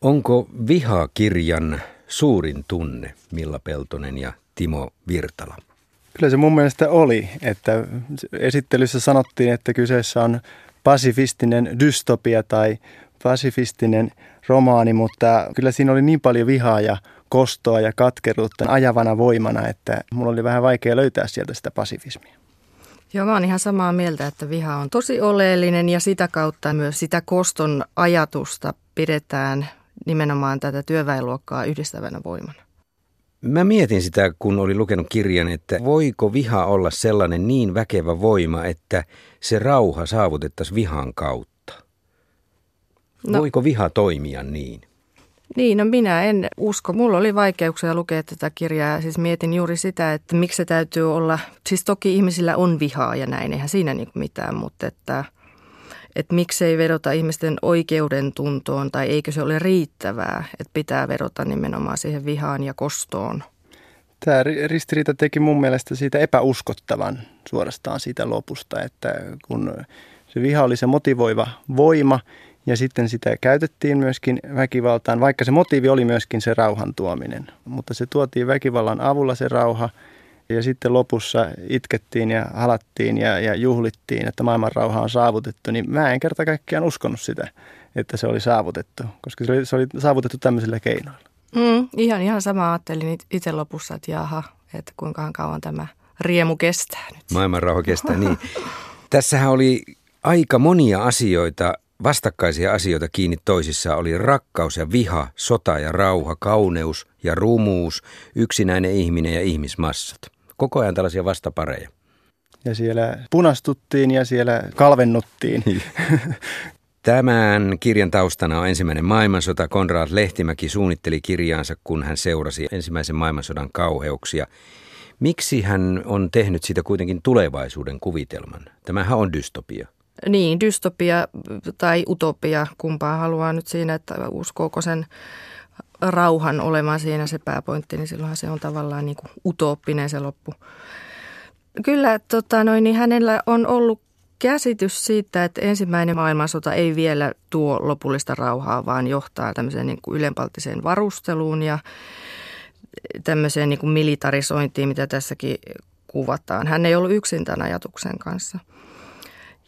Onko vihakirjan suurin tunne Milla Peltonen ja Timo Virtala? Kyllä se mun mielestä oli, että esittelyssä sanottiin, että kyseessä on pasifistinen dystopia tai pasifistinen romaani, mutta kyllä siinä oli niin paljon vihaa ja kostoa ja katkeruutta ajavana voimana, että mulla oli vähän vaikea löytää sieltä sitä pasifismia. Joo, mä oon ihan samaa mieltä, että viha on tosi oleellinen ja sitä kautta myös sitä koston ajatusta pidetään nimenomaan tätä työväenluokkaa yhdistävänä voimana. Mä mietin sitä, kun olin lukenut kirjan, että voiko viha olla sellainen niin väkevä voima, että se rauha saavutettaisiin vihan kautta? No. Voiko viha toimia niin? Niin, no minä en usko. Mulla oli vaikeuksia lukea tätä kirjaa. Siis mietin juuri sitä, että miksi se täytyy olla. Siis toki ihmisillä on vihaa ja näin, eihän siinä niin mitään, mutta että, että miksei vedota ihmisten oikeuden tuntoon tai eikö se ole riittävää, että pitää vedota nimenomaan siihen vihaan ja kostoon. Tämä ristiriita teki mun mielestä siitä epäuskottavan suorastaan siitä lopusta, että kun se viha oli se motivoiva voima – ja sitten sitä käytettiin myöskin väkivaltaan, vaikka se motiivi oli myöskin se rauhan tuominen. Mutta se tuotiin väkivallan avulla se rauha ja sitten lopussa itkettiin ja halattiin ja, ja juhlittiin, että maailman rauha on saavutettu. Niin mä en kerta kaikkiaan uskonut sitä, että se oli saavutettu, koska se oli, se oli saavutettu tämmöisillä keinoilla. Mm, ihan, ihan sama ajattelin itse lopussa, että jaha, että kuinka kauan tämä riemu kestää nyt. Maailman rauha kestää, niin. Tässähän oli aika monia asioita, Vastakkaisia asioita kiinni toisissa oli rakkaus ja viha, sota ja rauha, kauneus ja rumuus, yksinäinen ihminen ja ihmismassat. Koko ajan tällaisia vastapareja. Ja siellä punastuttiin ja siellä kalvennuttiin. Tämän kirjan taustana on ensimmäinen maailmansota. Konrad Lehtimäki suunnitteli kirjaansa, kun hän seurasi ensimmäisen maailmansodan kauheuksia. Miksi hän on tehnyt siitä kuitenkin tulevaisuuden kuvitelman? Tämähän on dystopia. Niin, dystopia tai utopia, kumpaa haluaa nyt siinä, että uskooko sen rauhan olemaan siinä se pääpointti, niin silloinhan se on tavallaan niin kuin utooppinen se loppu. Kyllä tota noin, niin hänellä on ollut käsitys siitä, että ensimmäinen maailmansota ei vielä tuo lopullista rauhaa, vaan johtaa tämmöiseen niin kuin ylenpalttiseen varusteluun ja tämmöiseen niin kuin militarisointiin, mitä tässäkin kuvataan. Hän ei ollut yksin tämän ajatuksen kanssa –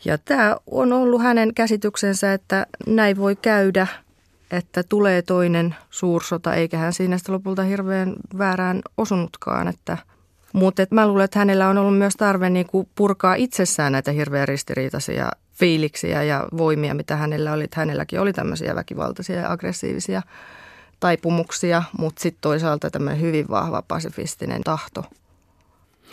ja tämä on ollut hänen käsityksensä, että näin voi käydä, että tulee toinen suursota, eikä hän siinä sitä lopulta hirveän väärään osunutkaan. Että, mutta että mä luulen, että hänellä on ollut myös tarve niin kuin purkaa itsessään näitä hirveän ristiriitaisia fiiliksiä ja voimia, mitä hänellä oli. Että hänelläkin oli tämmöisiä väkivaltaisia ja aggressiivisia taipumuksia, mutta sitten toisaalta tämmöinen hyvin vahva pasifistinen tahto –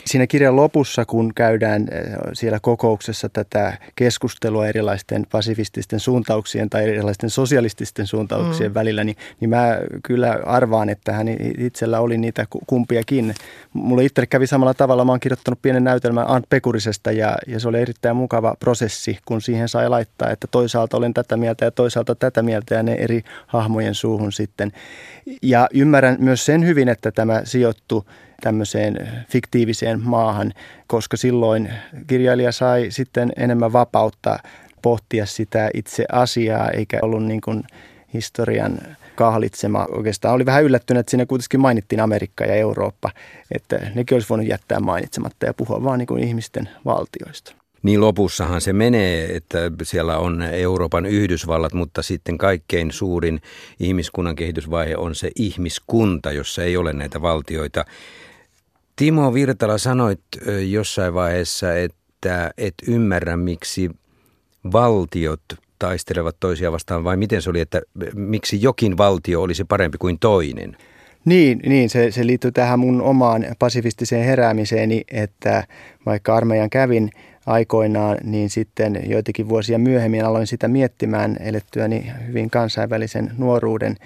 Siinä kirjan lopussa, kun käydään eh, siellä kokouksessa tätä keskustelua erilaisten pasifististen suuntauksien tai erilaisten sosialististen suuntauksien mm. välillä, niin, niin mä kyllä arvaan, että hän itsellä oli niitä kumpiakin. Mulle itse kävi samalla tavalla. Mä oon kirjoittanut pienen näytelmän Ant Pekurisesta ja, ja se oli erittäin mukava prosessi, kun siihen sai laittaa, että toisaalta olen tätä mieltä ja toisaalta tätä mieltä ja ne eri hahmojen suuhun sitten. Ja ymmärrän myös sen hyvin, että tämä sijoittuu tämmöiseen fiktiiviseen maahan, koska silloin kirjailija sai sitten enemmän vapautta pohtia sitä itse asiaa, eikä ollut niin kuin historian kahlitsema. Oikeastaan oli vähän yllättynyt, että siinä kuitenkin mainittiin Amerikka ja Eurooppa, että nekin olisi voinut jättää mainitsematta ja puhua vaan niin kuin ihmisten valtioista. Niin lopussahan se menee, että siellä on Euroopan Yhdysvallat, mutta sitten kaikkein suurin ihmiskunnan kehitysvaihe on se ihmiskunta, jossa ei ole näitä valtioita. Timo Virtala sanoit jossain vaiheessa, että et ymmärrä, miksi valtiot taistelevat toisia vastaan, vai miten se oli, että miksi jokin valtio olisi parempi kuin toinen? Niin, niin se, se liittyy tähän mun omaan pasifistiseen heräämiseeni, että vaikka armeijan kävin aikoinaan, niin sitten joitakin vuosia myöhemmin aloin sitä miettimään elettyäni hyvin kansainvälisen nuoruuden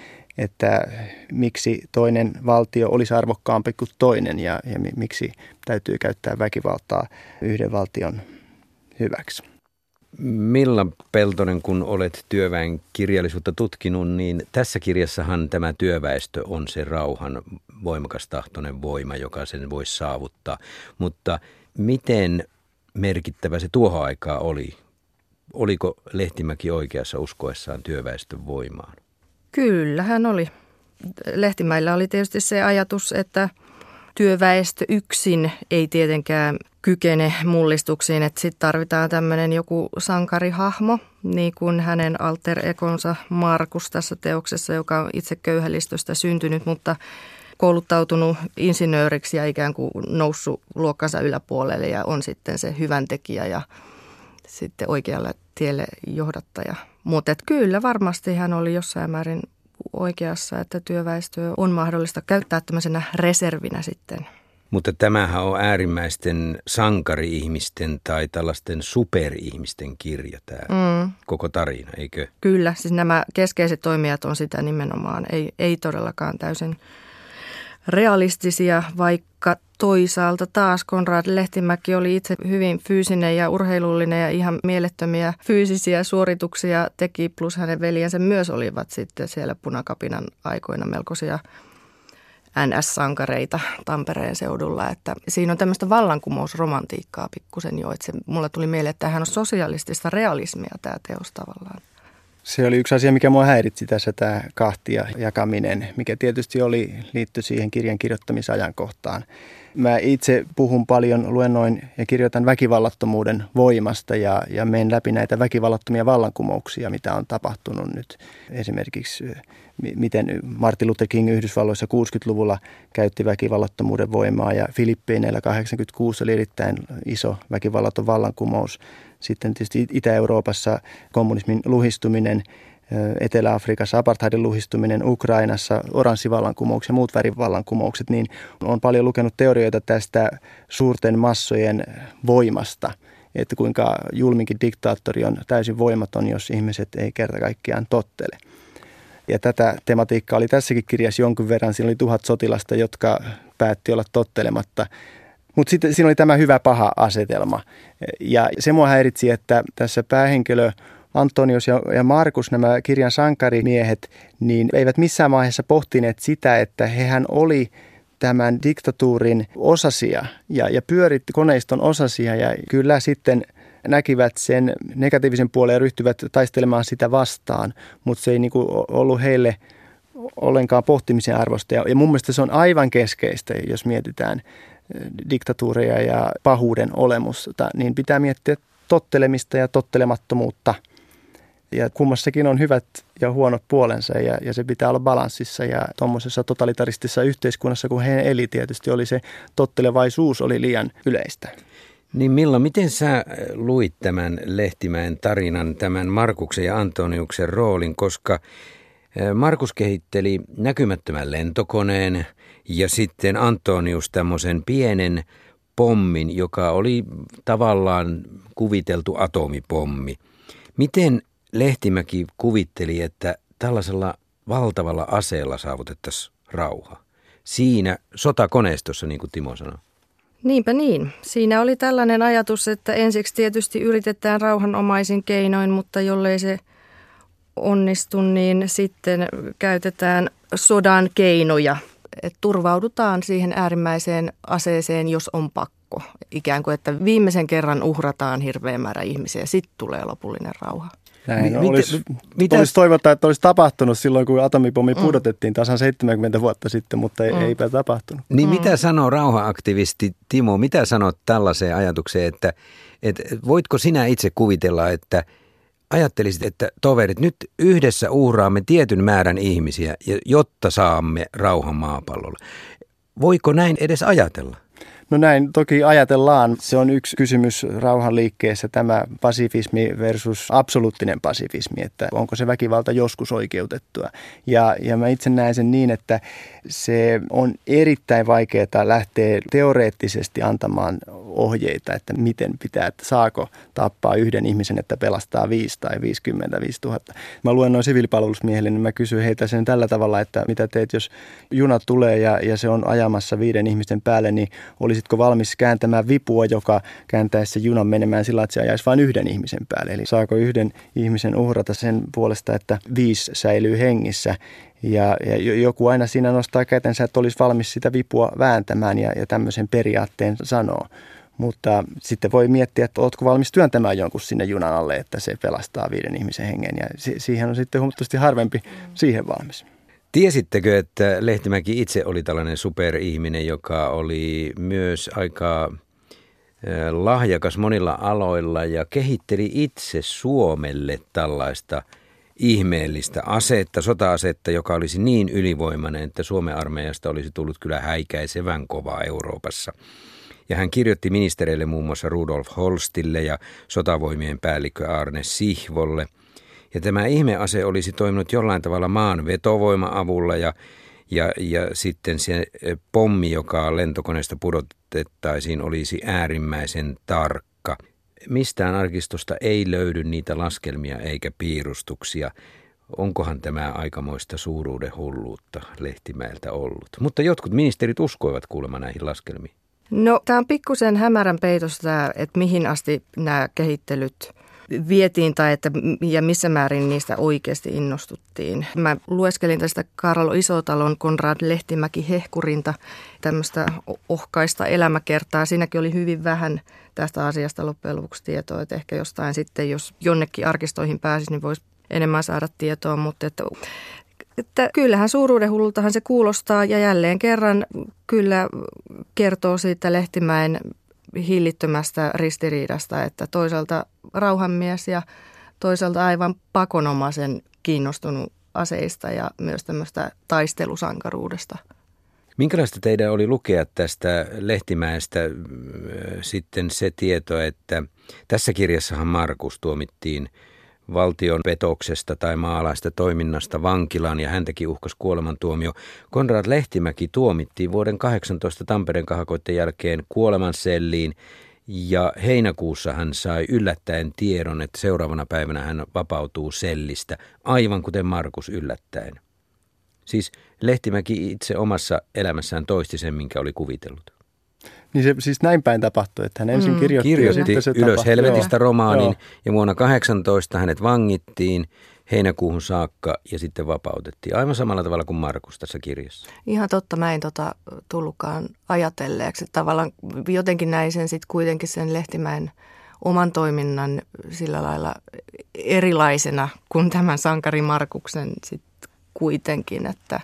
että miksi toinen valtio olisi arvokkaampi kuin toinen ja, ja miksi täytyy käyttää väkivaltaa yhden valtion hyväksi. Milla Peltonen, kun olet työväen kirjallisuutta tutkinut, niin tässä kirjassahan tämä työväestö on se rauhan voimakas tahtoinen voima, joka sen voisi saavuttaa. Mutta miten merkittävä se tuohon aikaa oli? Oliko Lehtimäki oikeassa uskoessaan työväestön voimaan? Kyllä hän oli. Lehtimäillä oli tietysti se ajatus, että työväestö yksin ei tietenkään kykene mullistuksiin, että sitten tarvitaan tämmöinen joku sankarihahmo, niin kuin hänen alter ekonsa Markus tässä teoksessa, joka on itse köyhälistöstä syntynyt, mutta kouluttautunut insinööriksi ja ikään kuin noussut luokkansa yläpuolelle ja on sitten se hyvän tekijä ja sitten oikealle tielle johdattaja. Mutta kyllä varmasti hän oli jossain määrin oikeassa, että työväestöä on mahdollista käyttää tämmöisenä reservinä sitten. Mutta tämähän on äärimmäisten sankari-ihmisten tai tällaisten superihmisten kirja tämä mm. koko tarina, eikö? Kyllä, siis nämä keskeiset toimijat on sitä nimenomaan, ei, ei todellakaan täysin realistisia, vaikka toisaalta taas Konrad Lehtimäki oli itse hyvin fyysinen ja urheilullinen ja ihan mielettömiä fyysisiä suorituksia teki, plus hänen veljensä myös olivat sitten siellä punakapinan aikoina melkoisia NS-sankareita Tampereen seudulla. Että siinä on tämmöistä vallankumousromantiikkaa pikkusen jo, että se, mulle tuli mieleen, että tämähän on sosialistista realismia tämä teos tavallaan. Se oli yksi asia, mikä mua häiritsi tässä, tämä kahtia jakaminen, mikä tietysti oli liitty siihen kirjan kirjoittamisajankohtaan. Mä itse puhun paljon, luennoin ja kirjoitan väkivallattomuuden voimasta ja, ja menen läpi näitä väkivallattomia vallankumouksia, mitä on tapahtunut nyt. Esimerkiksi miten Martin Luther King Yhdysvalloissa 60-luvulla käytti väkivallattomuuden voimaa ja Filippiineillä 86 oli erittäin iso väkivallaton vallankumous. Sitten tietysti Itä-Euroopassa kommunismin luhistuminen, Etelä-Afrikassa apartheidin luhistuminen, Ukrainassa oranssivallankumoukset ja muut värivallankumoukset, niin on paljon lukenut teorioita tästä suurten massojen voimasta, että kuinka julminkin diktaattori on täysin voimaton, jos ihmiset ei kerta kaikkiaan tottele. Ja tätä tematiikkaa oli tässäkin kirjassa jonkin verran. Siinä oli tuhat sotilasta, jotka päätti olla tottelematta. Mutta sitten siinä oli tämä hyvä paha asetelma. Ja se mua häiritsi, että tässä päähenkilö Antonius ja, ja Markus, nämä kirjan sankarimiehet, niin eivät missään vaiheessa pohtineet sitä, että hehän oli tämän diktatuurin osasia ja, ja pyöritti koneiston osasia ja kyllä sitten näkivät sen negatiivisen puolen ja ryhtyvät taistelemaan sitä vastaan, mutta se ei niin ollut heille ollenkaan pohtimisen arvosta. Ja, ja mun mielestä se on aivan keskeistä, jos mietitään diktatuuria ja pahuuden olemusta, niin pitää miettiä tottelemista ja tottelemattomuutta – ja kummassakin on hyvät ja huonot puolensa ja, ja se pitää olla balanssissa. Ja tuommoisessa totalitaristisessa yhteiskunnassa, kun he eli tietysti, oli se tottelevaisuus oli liian yleistä. Niin Milla, miten sä äh, luit tämän Lehtimäen tarinan, tämän Markuksen ja Antoniuksen roolin, koska äh, Markus kehitteli näkymättömän lentokoneen ja sitten Antonius tämmöisen pienen pommin, joka oli tavallaan kuviteltu atomipommi. Miten Lehtimäki kuvitteli, että tällaisella valtavalla aseella saavutettaisiin rauha. Siinä sotakoneistossa, niin kuin Timo sanoi. Niinpä niin. Siinä oli tällainen ajatus, että ensiksi tietysti yritetään rauhanomaisin keinoin, mutta jollei se onnistu, niin sitten käytetään sodan keinoja. Et turvaudutaan siihen äärimmäiseen aseeseen, jos on pakko. Ikään kuin, että viimeisen kerran uhrataan hirveä määrä ihmisiä, sitten tulee lopullinen rauha. Näin olisi, mitä? olisi toivottaa, että olisi tapahtunut silloin, kun atomipommi mm. pudotettiin tasan 70 vuotta sitten, mutta ei, mm. eipä tapahtunut. Niin mm. mitä sanoo rauhaaktivisti Timo, mitä sanot tällaiseen ajatukseen, että, että voitko sinä itse kuvitella, että ajattelisit, että toverit, nyt yhdessä uhraamme tietyn määrän ihmisiä, jotta saamme rauhan maapallolle. Voiko näin edes ajatella? No näin toki ajatellaan. Se on yksi kysymys rauhanliikkeessä, tämä pasifismi versus absoluuttinen pasifismi, että onko se väkivalta joskus oikeutettua. Ja, ja mä itse näen sen niin, että se on erittäin vaikeaa lähteä teoreettisesti antamaan ohjeita, että miten pitää, että saako tappaa yhden ihmisen, että pelastaa viisi tai 50, 5000. Mä luen noin siviilipalvelusmiehille, niin mä kysyn heitä sen tällä tavalla, että mitä teet, jos juna tulee ja, ja se on ajamassa viiden ihmisten päälle, niin olisitko valmis kääntämään vipua, joka kääntäisi se junan menemään sillä, että se ajaisi vain yhden ihmisen päälle. Eli saako yhden ihmisen uhrata sen puolesta, että viisi säilyy hengissä. Ja, ja joku aina siinä nostaa kätensä, että olisi valmis sitä vipua vääntämään ja, ja tämmöisen periaatteen sanoo. Mutta sitten voi miettiä, että oletko valmis työntämään jonkun sinne junan alle, että se pelastaa viiden ihmisen hengen. Ja siihen on sitten huomattavasti harvempi siihen valmis. Tiesittekö, että Lehtimäki itse oli tällainen superihminen, joka oli myös aika lahjakas monilla aloilla ja kehitteli itse Suomelle tällaista ihmeellistä asetta, sota-asetta, joka olisi niin ylivoimainen, että Suomen armeijasta olisi tullut kyllä häikäisevän kovaa Euroopassa. Ja hän kirjoitti ministereille muun muassa Rudolf Holstille ja sotavoimien päällikkö Arne Sihvolle. Ja tämä ihmease olisi toiminut jollain tavalla maan vetovoima-avulla ja, ja, ja sitten se pommi, joka lentokoneesta pudotettaisiin, olisi äärimmäisen tarkka. Mistään arkistosta ei löydy niitä laskelmia eikä piirustuksia. Onkohan tämä aikamoista suuruuden hulluutta Lehtimäeltä ollut? Mutta jotkut ministerit uskoivat kuulemma näihin laskelmiin. No, tämä on pikkusen hämärän peitosta, että mihin asti nämä kehittelyt vietiin tai että, ja missä määrin niistä oikeasti innostuttiin. Mä lueskelin tästä Karlo Isotalon Konrad Lehtimäki Hehkurinta tämmöistä ohkaista elämäkertaa. Siinäkin oli hyvin vähän tästä asiasta loppujen lopuksi tietoa, että ehkä jostain sitten, jos jonnekin arkistoihin pääsisi, niin voisi enemmän saada tietoa, mutta että että kyllähän suuruuden hullultahan se kuulostaa ja jälleen kerran kyllä kertoo siitä Lehtimäen hillittömästä ristiriidasta, että toisaalta rauhanmies ja toisaalta aivan pakonomaisen kiinnostunut aseista ja myös tämmöistä taistelusankaruudesta. Minkälaista teidän oli lukea tästä Lehtimäestä sitten se tieto, että tässä kirjassahan Markus tuomittiin valtion petoksesta tai maalaista toiminnasta vankilaan ja häntäkin uhkas kuolemantuomio. Konrad Lehtimäki tuomittiin vuoden 18 Tampereen kahakoiden jälkeen kuolemanselliin ja heinäkuussa hän sai yllättäen tiedon, että seuraavana päivänä hän vapautuu sellistä, aivan kuten Markus yllättäen. Siis Lehtimäki itse omassa elämässään toisti sen, minkä oli kuvitellut. Niin se siis näin päin tapahtui, että hän ensin mm. kirjoitti, kirjoitti ja se ylös tapahtui. helvetistä Joo. romaanin Joo. ja vuonna 18 hänet vangittiin heinäkuuhun saakka ja sitten vapautettiin. Aivan samalla tavalla kuin Markus tässä kirjassa. Ihan totta, mä en tota tullutkaan ajatelleeksi. Tavallaan jotenkin näin sen sitten kuitenkin sen Lehtimäen oman toiminnan sillä lailla erilaisena kuin tämän sankari Markuksen sitten kuitenkin, että,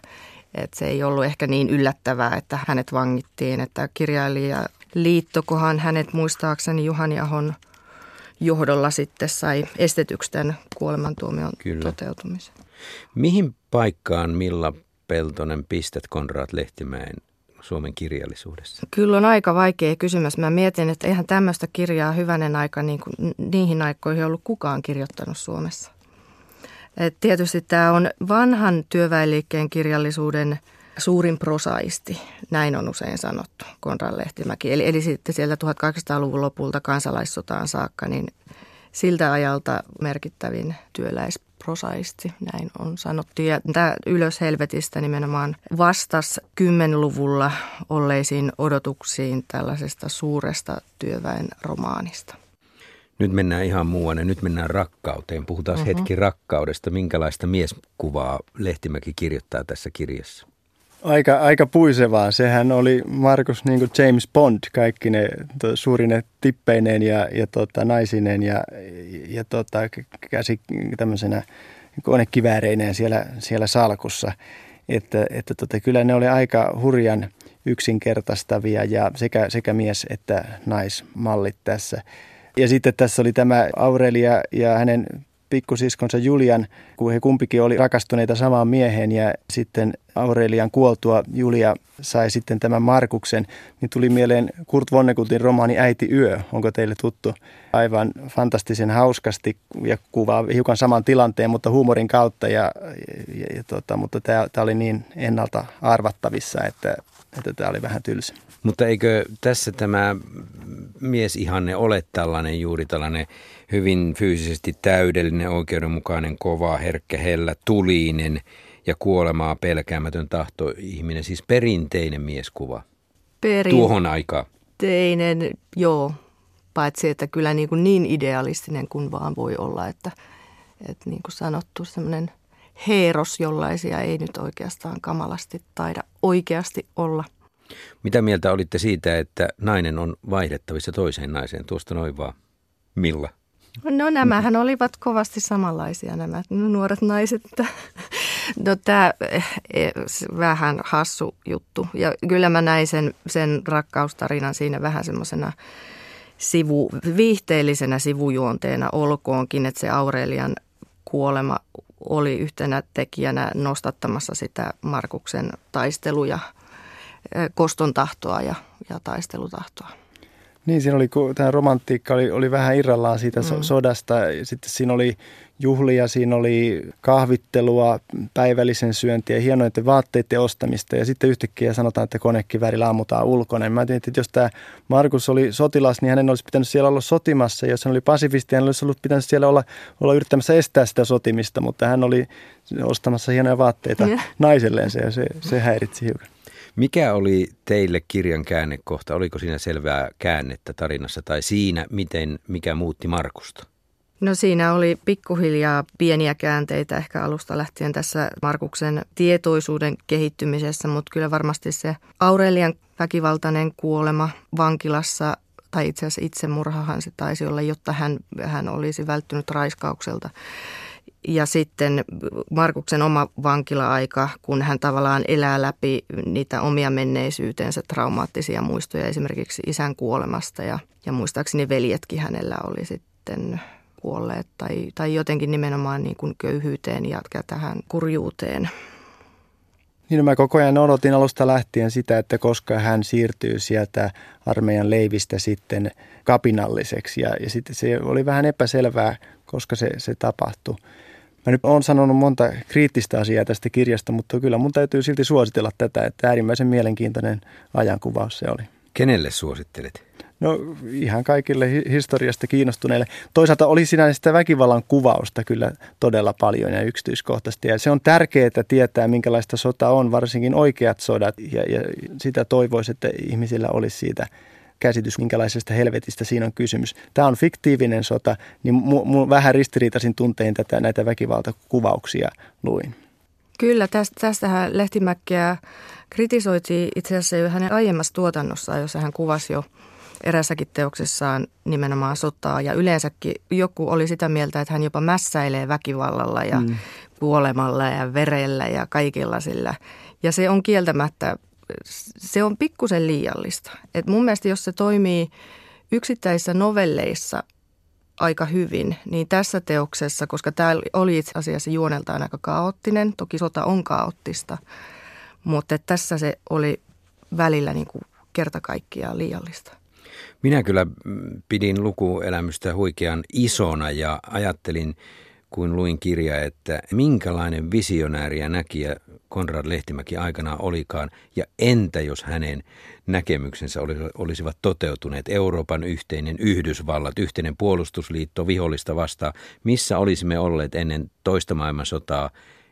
että se ei ollut ehkä niin yllättävää, että hänet vangittiin, että kirjailija liittokohan hänet muistaakseni Juhani Ahon johdolla sitten sai estetyksen kuolemantuomion Kyllä. toteutumisen. Mihin paikkaan Milla Peltonen pistät Konrad Lehtimäen Suomen kirjallisuudessa? Kyllä on aika vaikea kysymys. Mä mietin, että eihän tämmöistä kirjaa hyvänen aika niin kuin niihin aikoihin ollut kukaan kirjoittanut Suomessa. Et tietysti tämä on vanhan työväenliikkeen kirjallisuuden suurin prosaisti, näin on usein sanottu, Konrad Lehtimäki. Eli, eli sitten sieltä 1800-luvun lopulta kansalaissotaan saakka, niin siltä ajalta merkittävin työläisprosaisti, näin on sanottu. Ja tämä Ylös helvetistä nimenomaan vastasi 10-luvulla olleisiin odotuksiin tällaisesta suuresta työväen romaanista. Nyt mennään ihan muuanne, nyt mennään rakkauteen. Puhutaan uh-huh. hetki rakkaudesta. Minkälaista mieskuvaa Lehtimäki kirjoittaa tässä kirjassa? Aika, aika puisevaa. Sehän oli Markus niin kuin James Bond, kaikki ne to, suurine tippeineen ja, ja tota, naisineen ja, ja tota, käsi tämmöisenä konekivääreineen siellä, siellä salkussa. Että, että tota, kyllä ne oli aika hurjan yksinkertaistavia ja sekä, sekä mies- että naismallit tässä. Ja sitten tässä oli tämä Aurelia ja hänen pikkusiskonsa Julian, kun he kumpikin oli rakastuneita samaan mieheen ja sitten Aurelian kuoltua Julia sai sitten tämän Markuksen, niin tuli mieleen Kurt Vonnegutin romaani Äiti yö. Onko teille tuttu? Aivan fantastisen hauskasti ja kuvaa hiukan saman tilanteen, mutta huumorin kautta. Ja, ja, ja tota, mutta tämä, oli niin ennalta arvattavissa, että, että tämä oli vähän tylsä. Mutta eikö tässä tämä miesihanne ole tällainen juuri tällainen hyvin fyysisesti täydellinen, oikeudenmukainen, kova, herkkä, hellä, tuliinen ja kuolemaa pelkäämätön tahto ihminen, siis perinteinen mieskuva Perin... tuohon aikaan. Perinteinen, joo, paitsi että kyllä niin, kuin niin idealistinen kuin vaan voi olla, että, että niin kuin sanottu semmoinen heeros, jollaisia ei nyt oikeastaan kamalasti taida oikeasti olla – Mitä mieltä olitte siitä, että nainen on vaihdettavissa toiseen naiseen? Tuosta noin vaan. Milla? No nämähän olivat kovasti samanlaisia nämä nuoret naiset. No tämä eh, eh, vähän hassu juttu. Ja kyllä mä näin sen, sen rakkaustarinan siinä vähän semmoisena sivu, viihteellisenä sivujuonteena olkoonkin, että se Aurelian kuolema oli yhtenä tekijänä nostattamassa sitä Markuksen taisteluja, koston tahtoa ja, ja taistelutahtoa. Niin, siinä oli, tämä romantiikka oli, oli vähän irrallaan siitä mm. sodasta. Sitten siinä oli juhlia, siinä oli kahvittelua, päivällisen syöntiä, hienoiden vaatteiden ostamista ja sitten yhtäkkiä sanotaan, että konekivärillä ammutaan ulkona. Mä tiedän, että jos tämä Markus oli sotilas, niin hänen olisi pitänyt siellä olla sotimassa. Jos hän oli pasifisti, hän olisi ollut pitänyt siellä olla, olla yrittämässä estää sitä sotimista, mutta hän oli ostamassa hienoja vaatteita yeah. naiselleen ja se, se häiritsi hiukan. Mikä oli teille kirjan käännekohta? Oliko siinä selvää käännettä tarinassa tai siinä, miten mikä muutti Markusta? No siinä oli pikkuhiljaa pieniä käänteitä ehkä alusta lähtien tässä Markuksen tietoisuuden kehittymisessä, mutta kyllä varmasti se Aurelian väkivaltainen kuolema vankilassa tai itse asiassa itsemurhahan se taisi olla, jotta hän, hän olisi välttynyt raiskaukselta ja sitten Markuksen oma vankila-aika, kun hän tavallaan elää läpi niitä omia menneisyytensä traumaattisia muistoja esimerkiksi isän kuolemasta ja, ja muistaakseni veljetkin hänellä oli sitten kuolleet tai, tai jotenkin nimenomaan niin kuin köyhyyteen ja tähän kurjuuteen. Niin no mä koko ajan odotin alusta lähtien sitä, että koska hän siirtyy sieltä armeijan leivistä sitten kapinalliseksi. Ja, ja sitten se oli vähän epäselvää, koska se, se tapahtui. Mä nyt olen sanonut monta kriittistä asiaa tästä kirjasta, mutta kyllä mun täytyy silti suositella tätä, että äärimmäisen mielenkiintoinen ajankuvaus se oli. Kenelle suosittelet? No ihan kaikille historiasta kiinnostuneille. Toisaalta oli siinä sitä väkivallan kuvausta kyllä todella paljon ja yksityiskohtaisesti. Ja se on tärkeää tietää, minkälaista sota on, varsinkin oikeat sodat. Ja, ja sitä toivoisi, että ihmisillä olisi siitä käsitys, minkälaisesta helvetistä siinä on kysymys. Tämä on fiktiivinen sota, niin mu, mu, vähän ristiriitaisin tuntein tätä, näitä väkivaltakuvauksia luin. Kyllä, tästä, tästähän Lehtimäkkeä kritisoitiin itse asiassa jo hänen aiemmassa tuotannossaan, jossa hän kuvasi jo erässäkin teoksessaan nimenomaan sotaa. Ja yleensäkin joku oli sitä mieltä, että hän jopa mässäilee väkivallalla ja mm. kuolemalla ja verellä ja kaikilla sillä. Ja se on kieltämättä se on pikkusen liiallista. Et mun mielestä jos se toimii yksittäisissä novelleissa aika hyvin, niin tässä teoksessa, koska tämä oli itse asiassa juoneltaan aika kaoottinen, toki sota on kaoottista, mutta tässä se oli välillä niin kuin kerta kaikkiaan liiallista. Minä kyllä pidin lukuelämystä huikean isona ja ajattelin kuin luin kirja, että minkälainen visionääri ja näkijä Konrad Lehtimäki aikana olikaan, ja entä jos hänen näkemyksensä olisivat toteutuneet, Euroopan yhteinen Yhdysvallat, yhteinen puolustusliitto vihollista vastaan, missä olisimme olleet ennen toista maailmansotaa,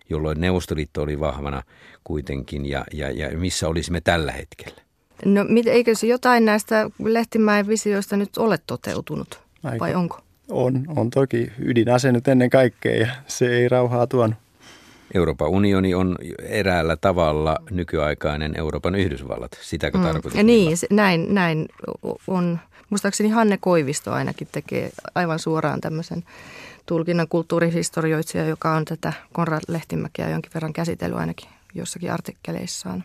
jolloin Neuvostoliitto oli vahvana kuitenkin, ja, ja, ja missä olisimme tällä hetkellä? No eikö se jotain näistä Lehtimäen visioista nyt ole toteutunut, Aika. vai onko? On, on toki ydinase nyt ennen kaikkea ja se ei rauhaa tuon. Euroopan unioni on eräällä tavalla nykyaikainen Euroopan Yhdysvallat. Sitäkö mm. tarkoitat? Niin, se, näin, näin on. Muistaakseni Hanne Koivisto ainakin tekee aivan suoraan tämmöisen tulkinnan kulttuurihistorioitsija, joka on tätä Konrad Lehtimäkeä jonkin verran käsitellyt ainakin jossakin artikkeleissaan.